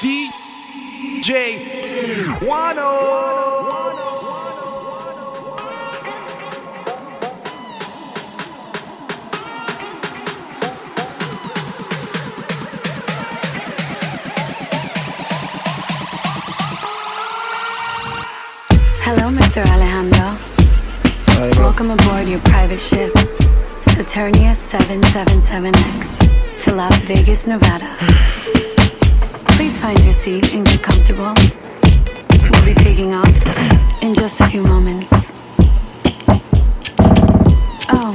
DJ Wano. Hello, Mr. Alejandro. Welcome aboard your private ship, Saturnia 777X, to Las Vegas, Nevada. Please find your seat and get comfortable. We'll be taking off in just a few moments. Oh,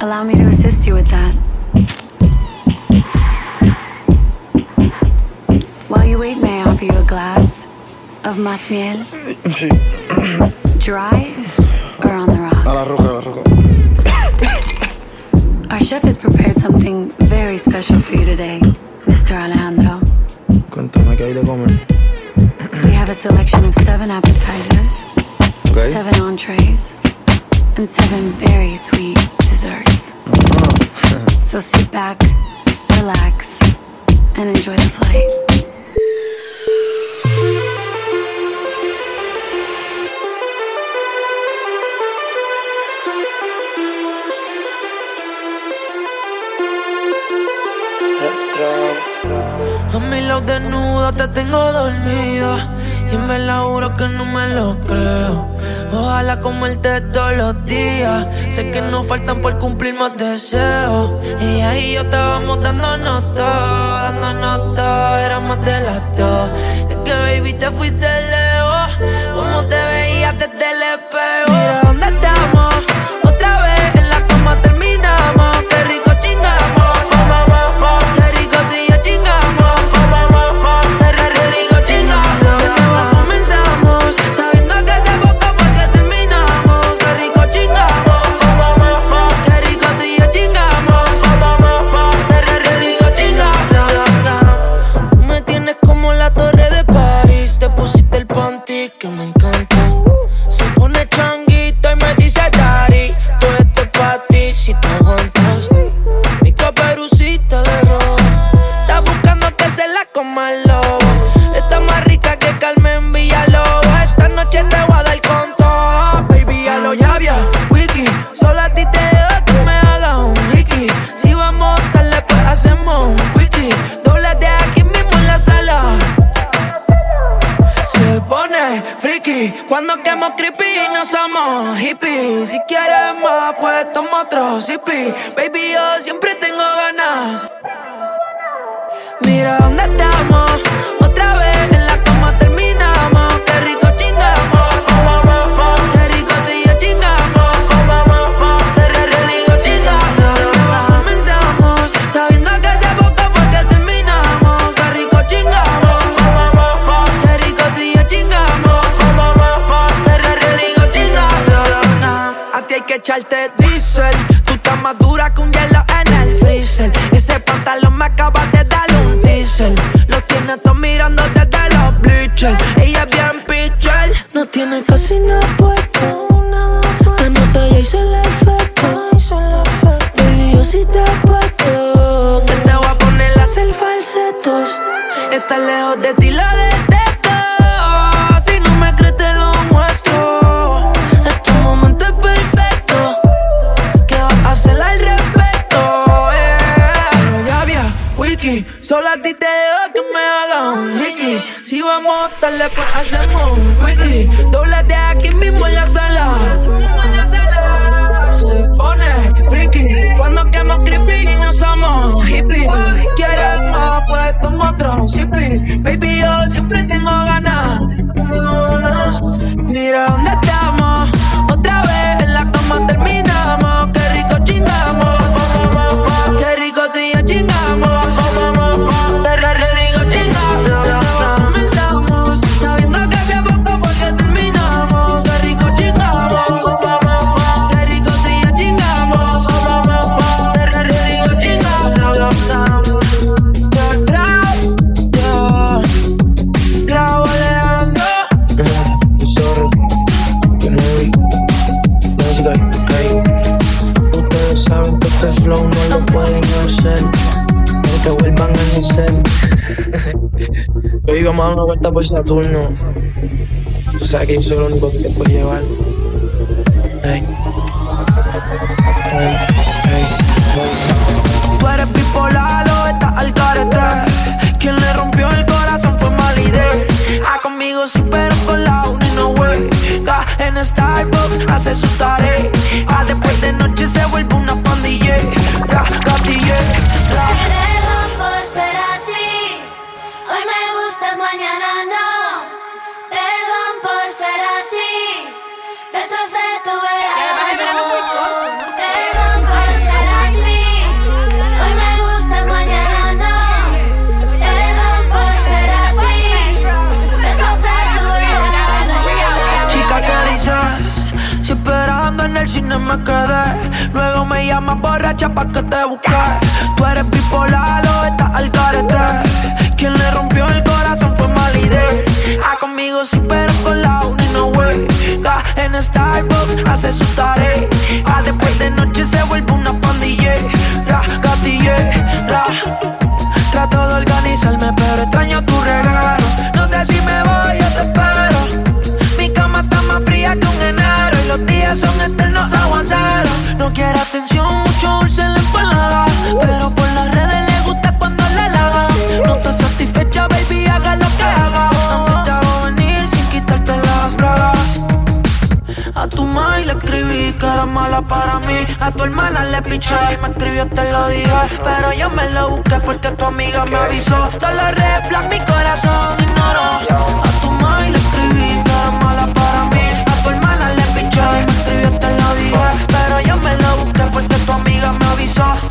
allow me to assist you with that. While you wait, may I offer you a glass of mas? Dry on the rocks. A la roca, a la roca. Our chef has prepared something very special for you today, Mr. Alejandro. Cuéntame, ¿qué hay de comer? We have a selection of seven appetizers, okay. seven entrees, and seven very sweet desserts. Ah. So sit back, relax, and enjoy the flight. desnudo te tengo dormido. Y me la juro que no me lo creo. Ojalá comerte todos los días. Sé que no faltan por cumplir más deseos. Y ahí yo estábamos dándonos todo, dándonos todo. Éramos de las dos. Es que baby te fuiste lejos Quieres más, pues toma otro sipi. Baby, yo siempre te vamos a dar una vuelta por Saturno. Tú sabes que yo soy el único que te puede llevar. Cine me quedé Luego me llamas borracha pa' que te busque. Tú eres bipolar o estás al carete Quien le rompió el corazón fue Malide Ah, conmigo sí, pero con la uni no way Da en Starbucks hace su tarea. Ah, después de noche se vuelve una pandilla. La gatille, la Trato de organizarme pero extraño tu regalo. No sé si me voy o te los días son eternos aguaceros. No quiere atención, mucho dulce en la pero por las redes le gusta cuando le halagan. No estás satisfecha, baby, haga lo que haga. Aunque te venir sin quitarte las bragas. A tu mai le escribí que era mala para mí. A tu hermana le piché y me escribió, te lo dije. Pero yo me lo busqué porque tu amiga me avisó. Solo flag, mi corazón ignoró. A tu mai le escribí que era mala y me escribió, te lo dije. Pero yo me lo busqué porque tu amiga me avisó.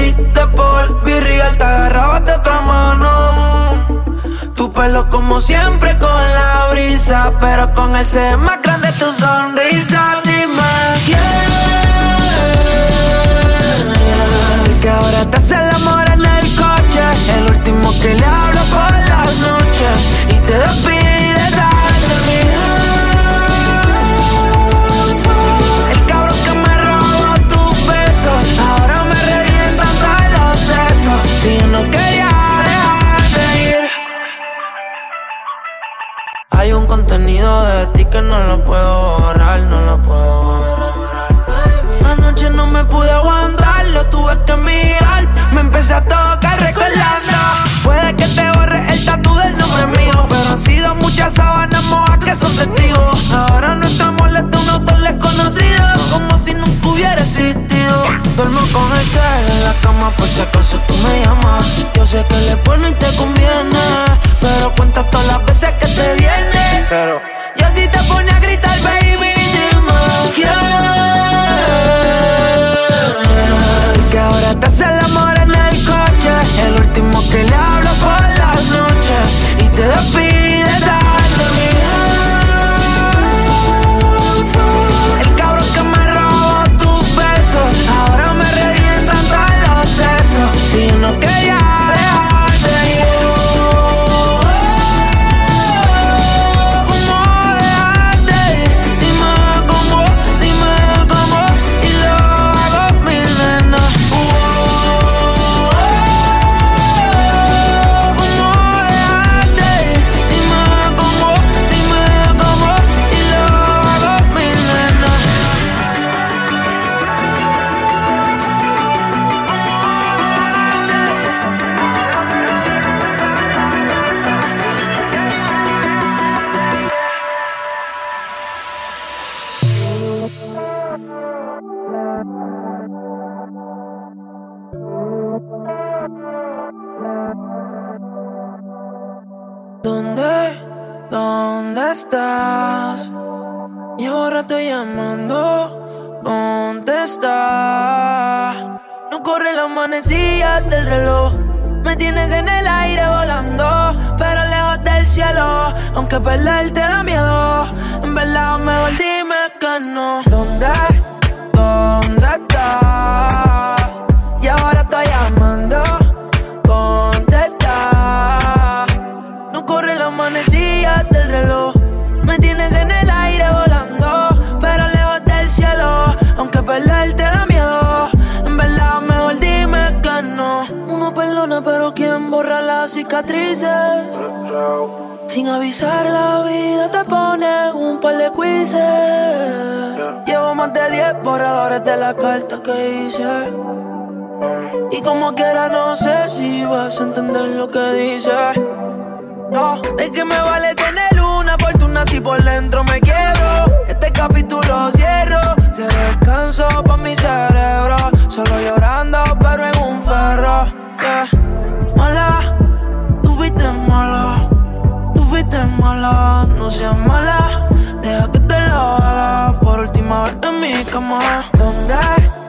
Que subiste por Virreal, te agarrabas de otra mano. Tu pelo como siempre con la brisa, pero con el C más grande tu sonrisa. Dime quién. Duermo con el en la cama por si acaso tú me llamas. Yo sé que le bueno y te conviene, pero cuenta todas las veces que te viene. Cero. Yo si te pone a gritar, baby, ¿Dónde estás? Llevo rato llamando, contesta. No corre la manecilla del reloj. Me tienes en el aire volando, pero lejos del cielo. Aunque perder te da miedo, en verdad mejor dime que no. ¿Dónde? ¿Dónde estás? Sin avisar, la vida te pone un par de quizzes. Llevo más de 10 borradores de la carta que hice. Y como quiera, no sé si vas a entender lo que dice. No, de que me vale tener una fortuna si por dentro me quiero. Este capítulo cierro, se descanso pa' mi cerebro. Solo llorando, pero en un ferro. Yeah. Hola fuiste mala, tú fuiste mala, no seas mala. Deja que te lo haga por última vez en mi cama. ¿Dónde?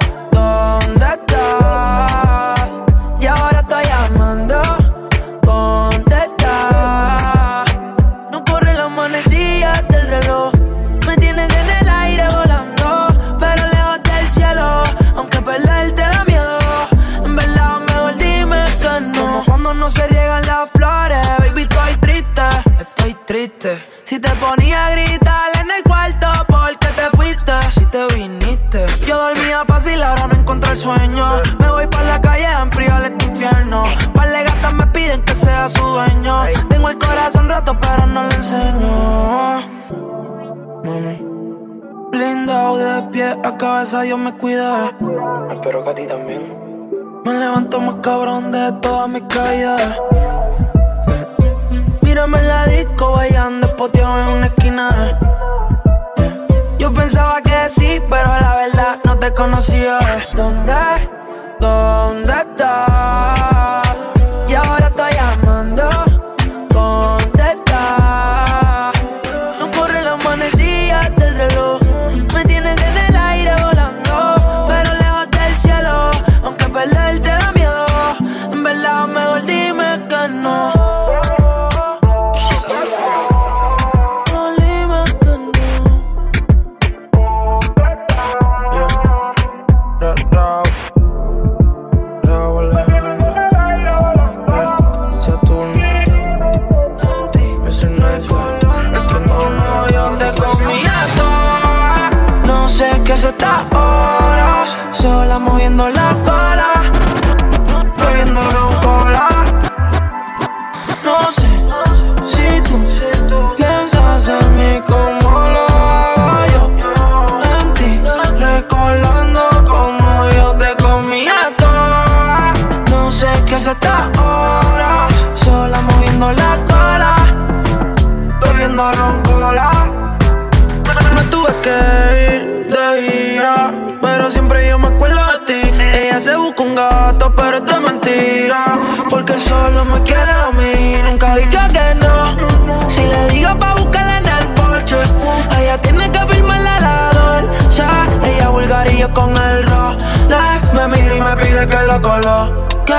Coloque.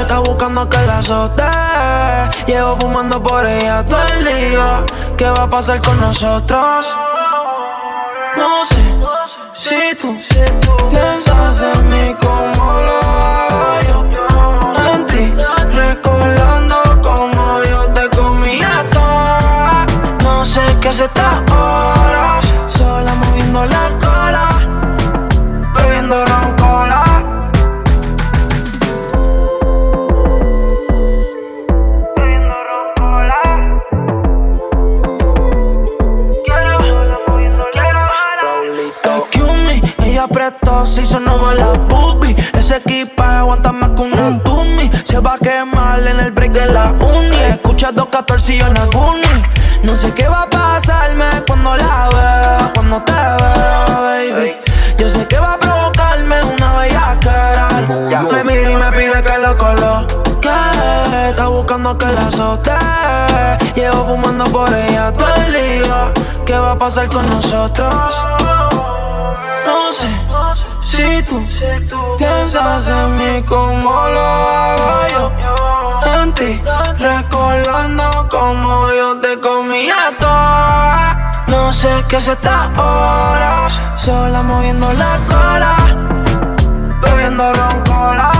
Está buscando que la azote. Llevo fumando por ella todo el día. ¿Qué va a pasar con nosotros? No sé si tú piensas en mí como lo hago yo. En ti, recordando como yo te comía. No sé qué se está ahora, sola moviendo la prestó, si va la boobie. Ese equipaje aguanta más que una dummy. Se va a quemar en el break de la uni. Escucha 214 y yo en Aguni. No sé qué va a pasarme cuando la vea, cuando te vea, baby. Yo sé que va a provocarme una bellaquera. Me mira y me pide que lo coloque. Está buscando que la azote. Llevo fumando por ella todo el día. ¿Qué va a pasar con nosotros? No sé si tú piensas en mí como lo hago yo. En ti, recordando como yo te comía toda. No sé qué se está ahora, sola moviendo la cola, bebiendo roncola.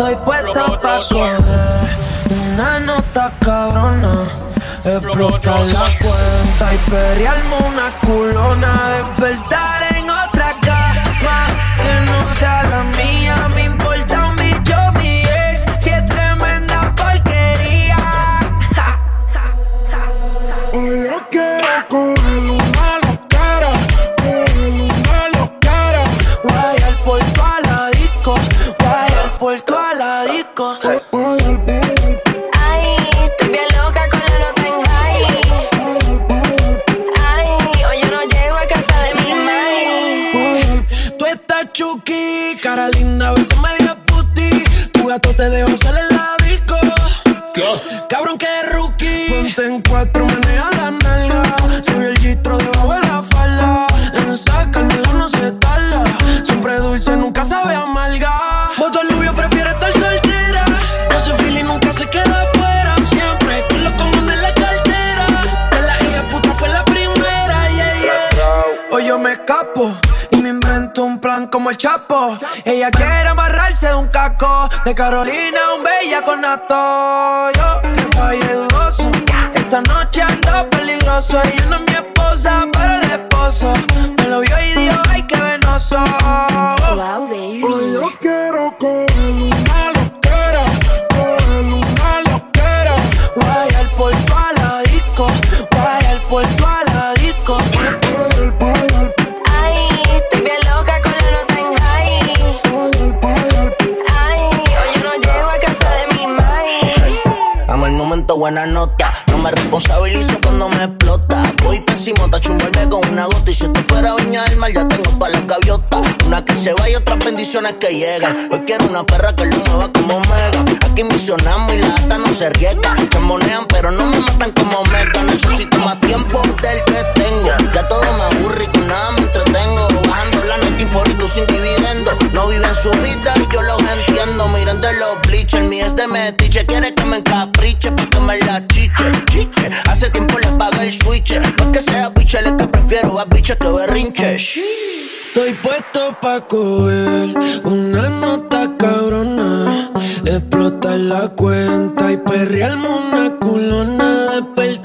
Estoy puesta pa' coger una nota cabrona. Explotar la cuenta y perrearme una culona. Despertar De Carolina, un bella con. Yo que falle dudoso. Esta noche ando peligroso. Ella no es mi esposa, pero otras bendiciones que llegan. Hoy quiero una perra que lo mueva como mega. Aquí misionamos y la ata no se riega. Se monean, pero no me matan como mega. Necesito más tiempo del que tengo. Ya todo me aburre y con nada me entretengo. Bajando la noche y tú sin dividendo. No viven su vida y yo los entiendo. Miren de los bleachers, mi es de metiche. Quiere que me encapriche pa' que me la chiche. Chiche, hace tiempo le pagué el switch. No es que sea biche, es que prefiero a biche que berrinche. Estoy puesto pa' coger una nota cabrona, explotar la cuenta y perrearme una culona, despertarle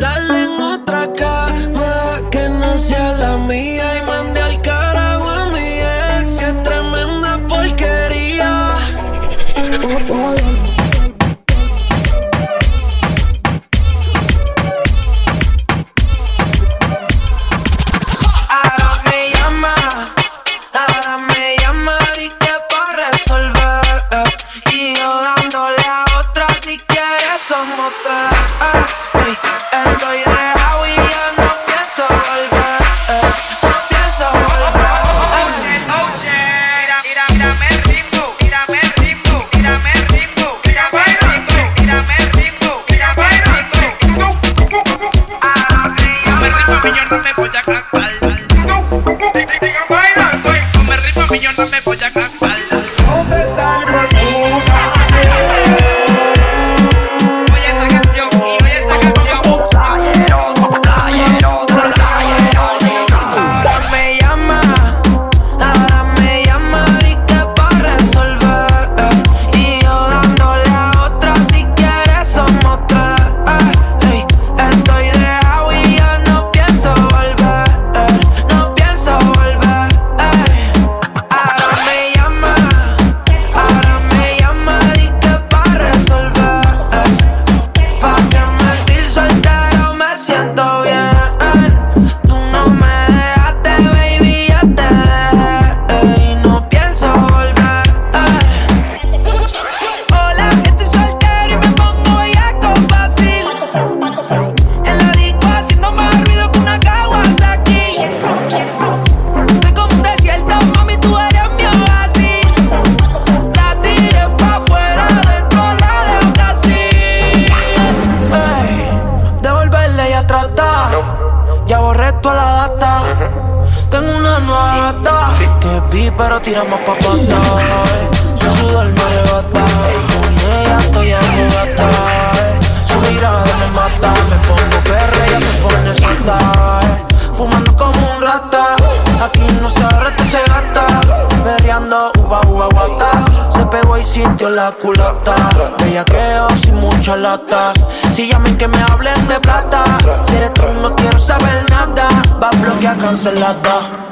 cancelada. Ahora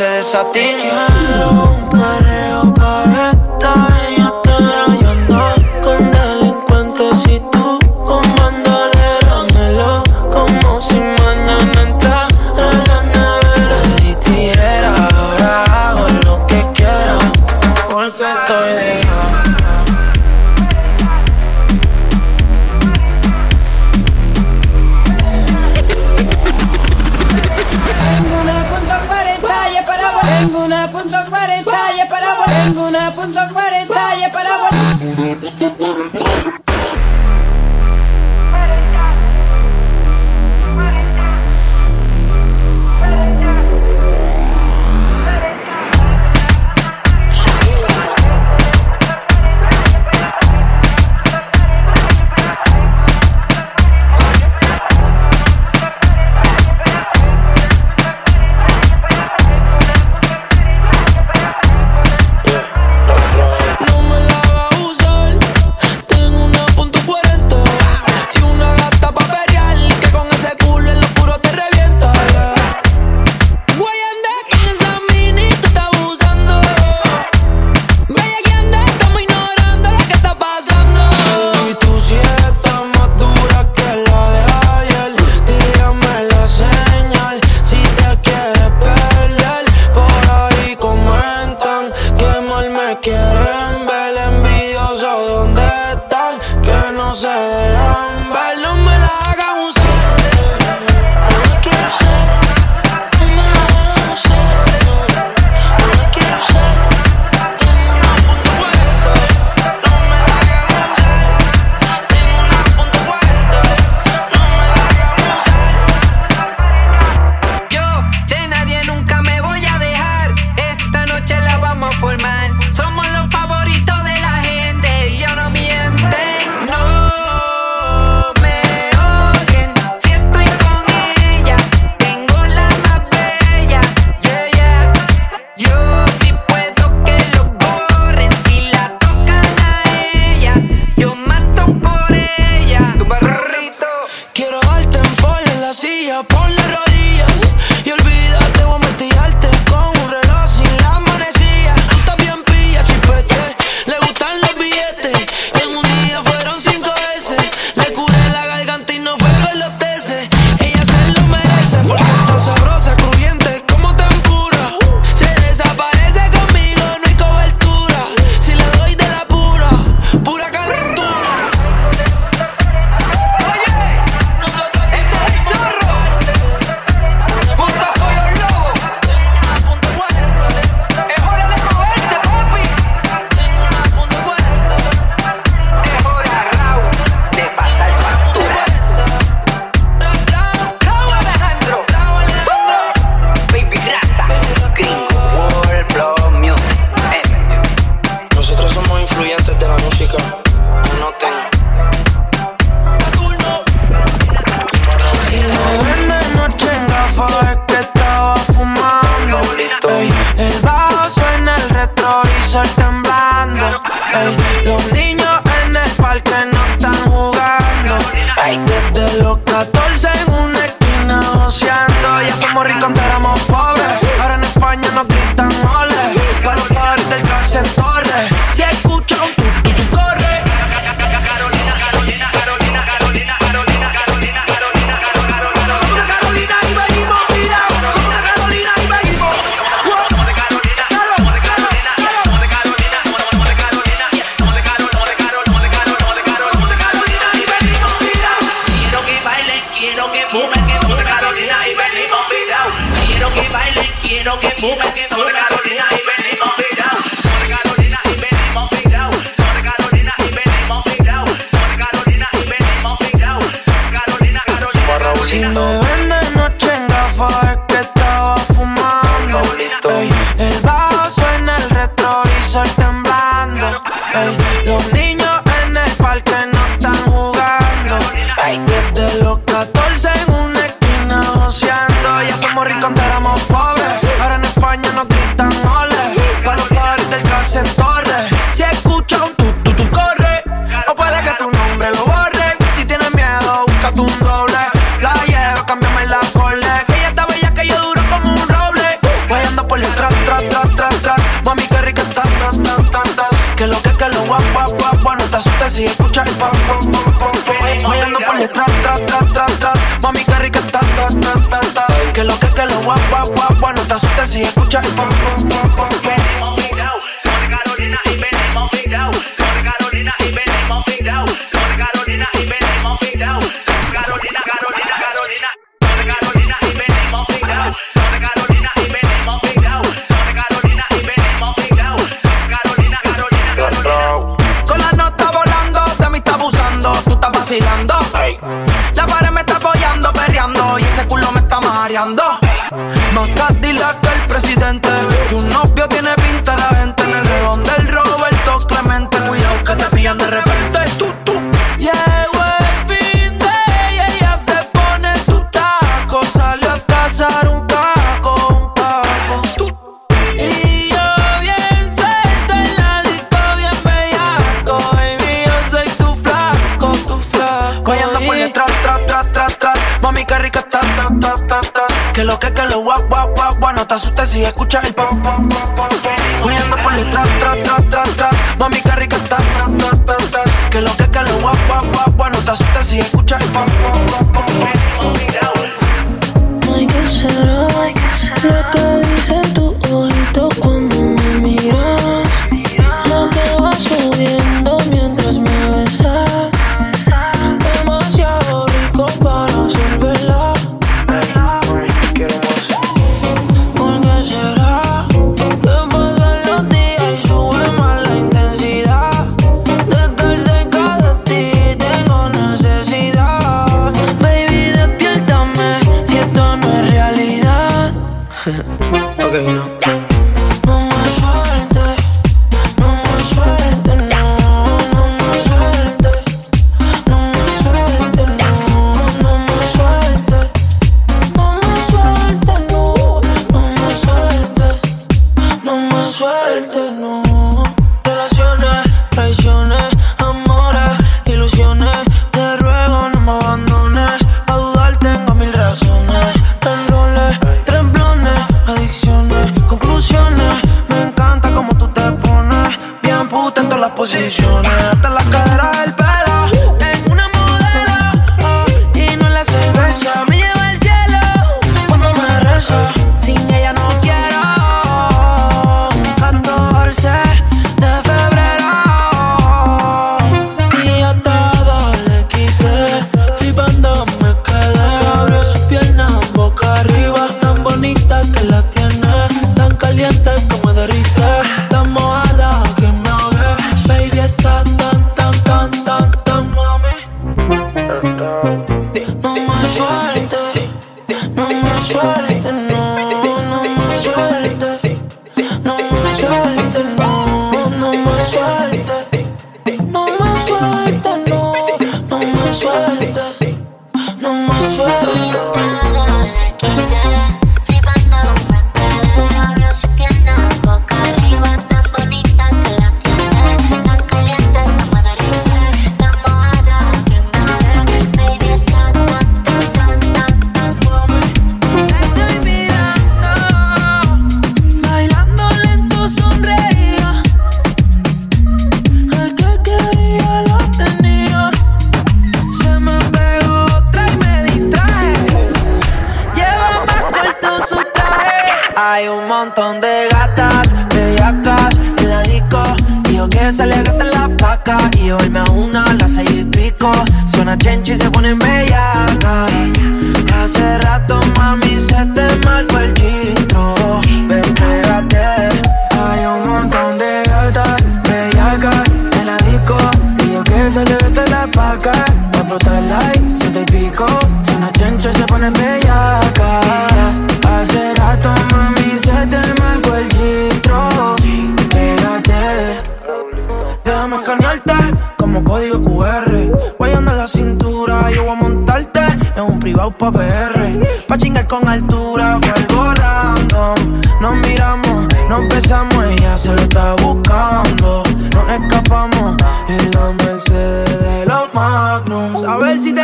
Satín. Quiero un perreo pa' esta que baile, quiero que mueva, que toda Carolina. si escucha el pop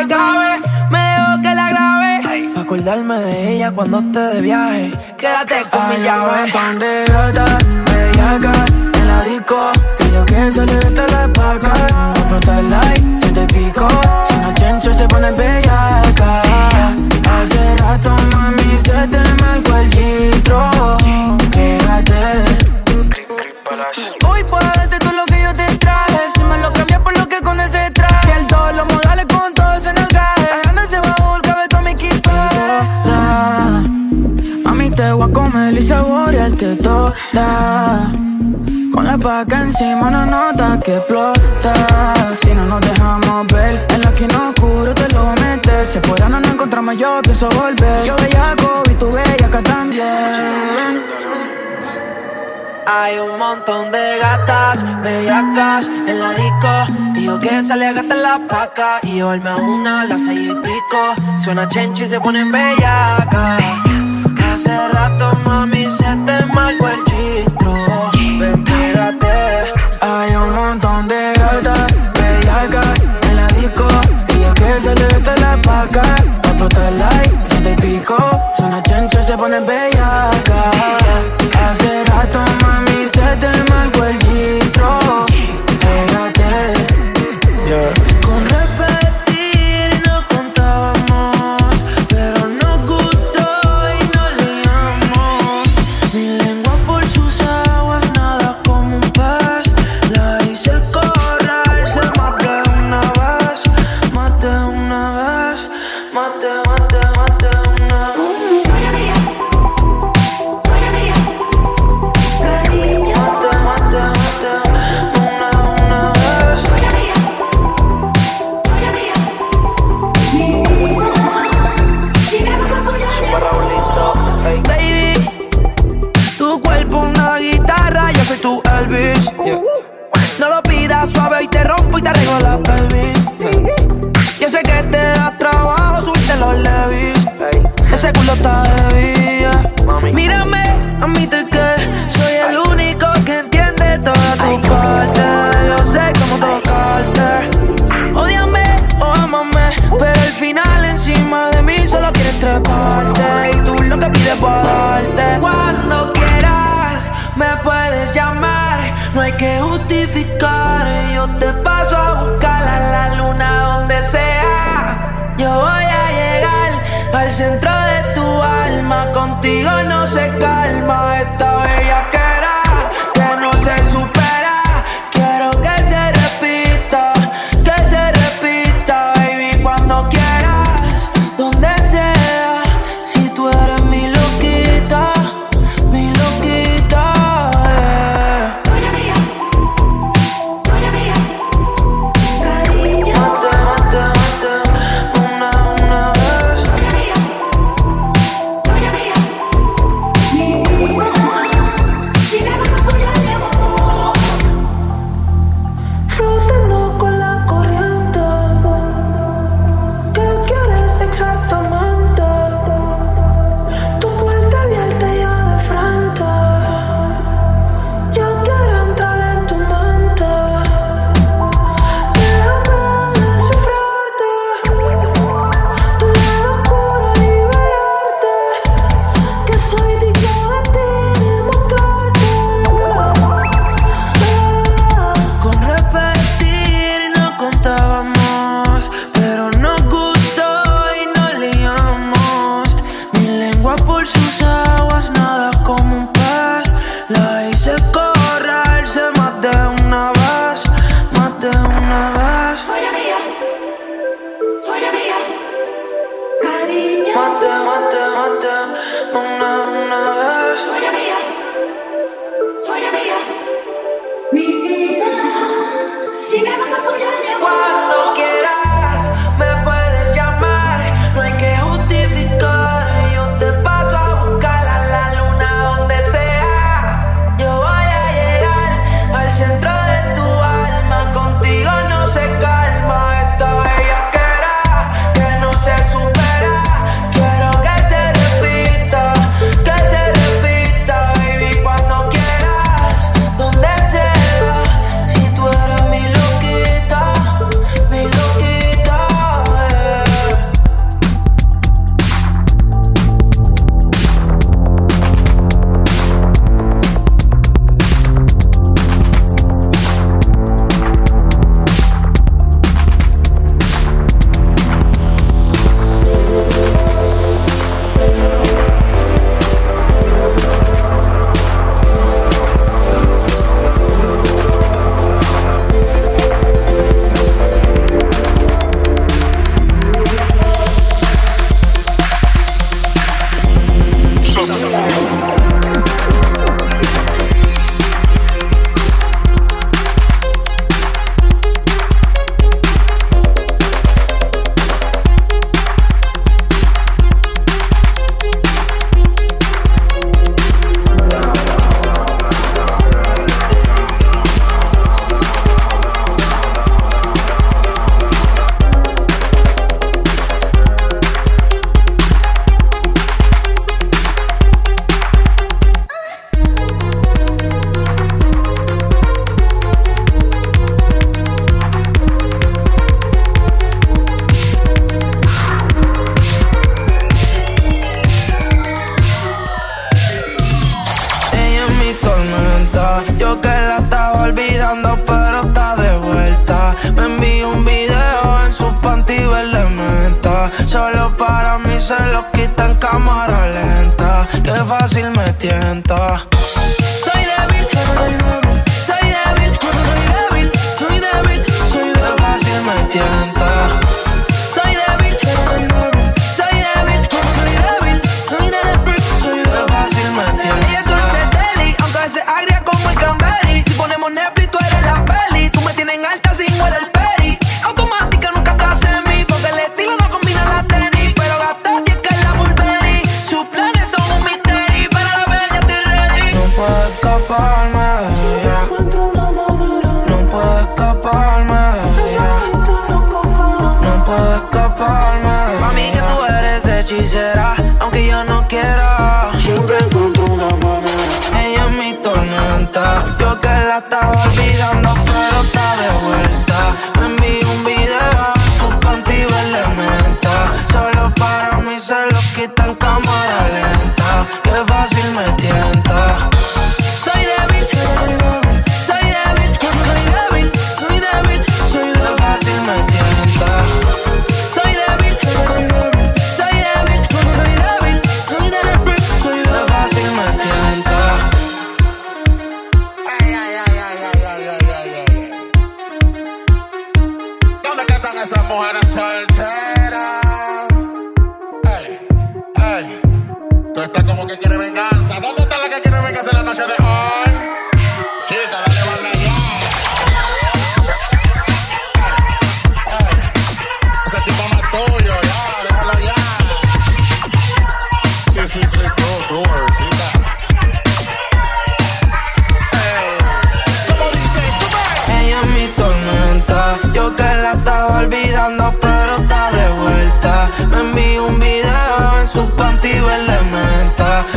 te cabe. Me dejo que la grabe. Pa' acordarme de ella cuando esté de viaje. Quédate con Ay, mi llave. Un montón de en la disco. Y yo que salir de la paca. Explota el like, si te pico. Si no chencho, se pone bella acá. Hace rato, mami, se te marcó el chitro. Quédate. Hoy puedes Con la paca encima no nota que explota. Si no nos dejamos ver, en la esquina oscuro te lo metes. Si fuera no nos encontramos, yo pienso volver. Yo bellaco y tú acá también. Hay un montón de gatas bellacas en la disco Y yo que sale a gastar la paca Y yo a una, las seis y pico Suena chencho y se ponen bellacas Hace rato, mami, se te marcó el chistro. Ven, pégate. Hay un montón de gatas, bellacas, en la disco. Y es que se le de la paca. Pa' flotar like, se te pico. Son las y se ponen bellacas.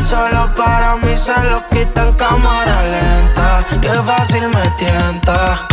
Solo para mí se lo quitan cámara lenta. Que fácil me tienta.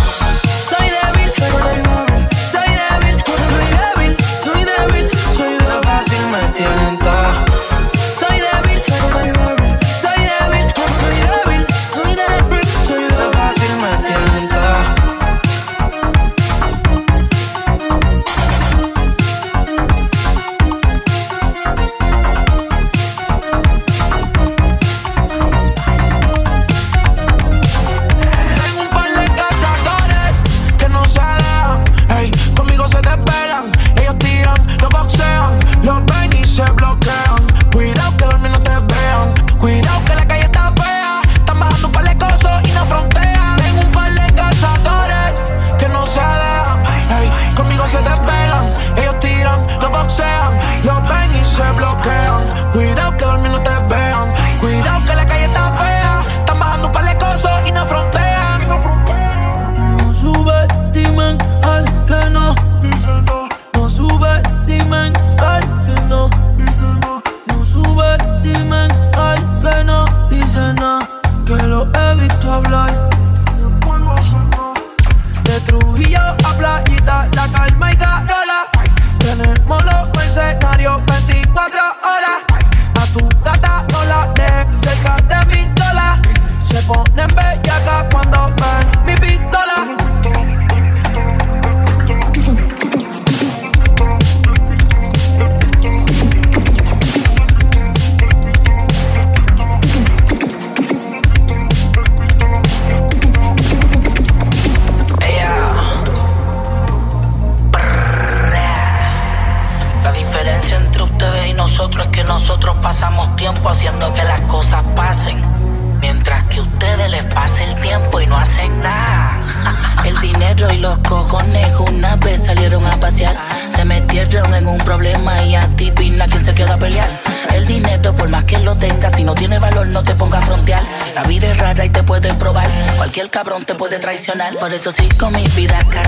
Por eso sí, con mi vida cargada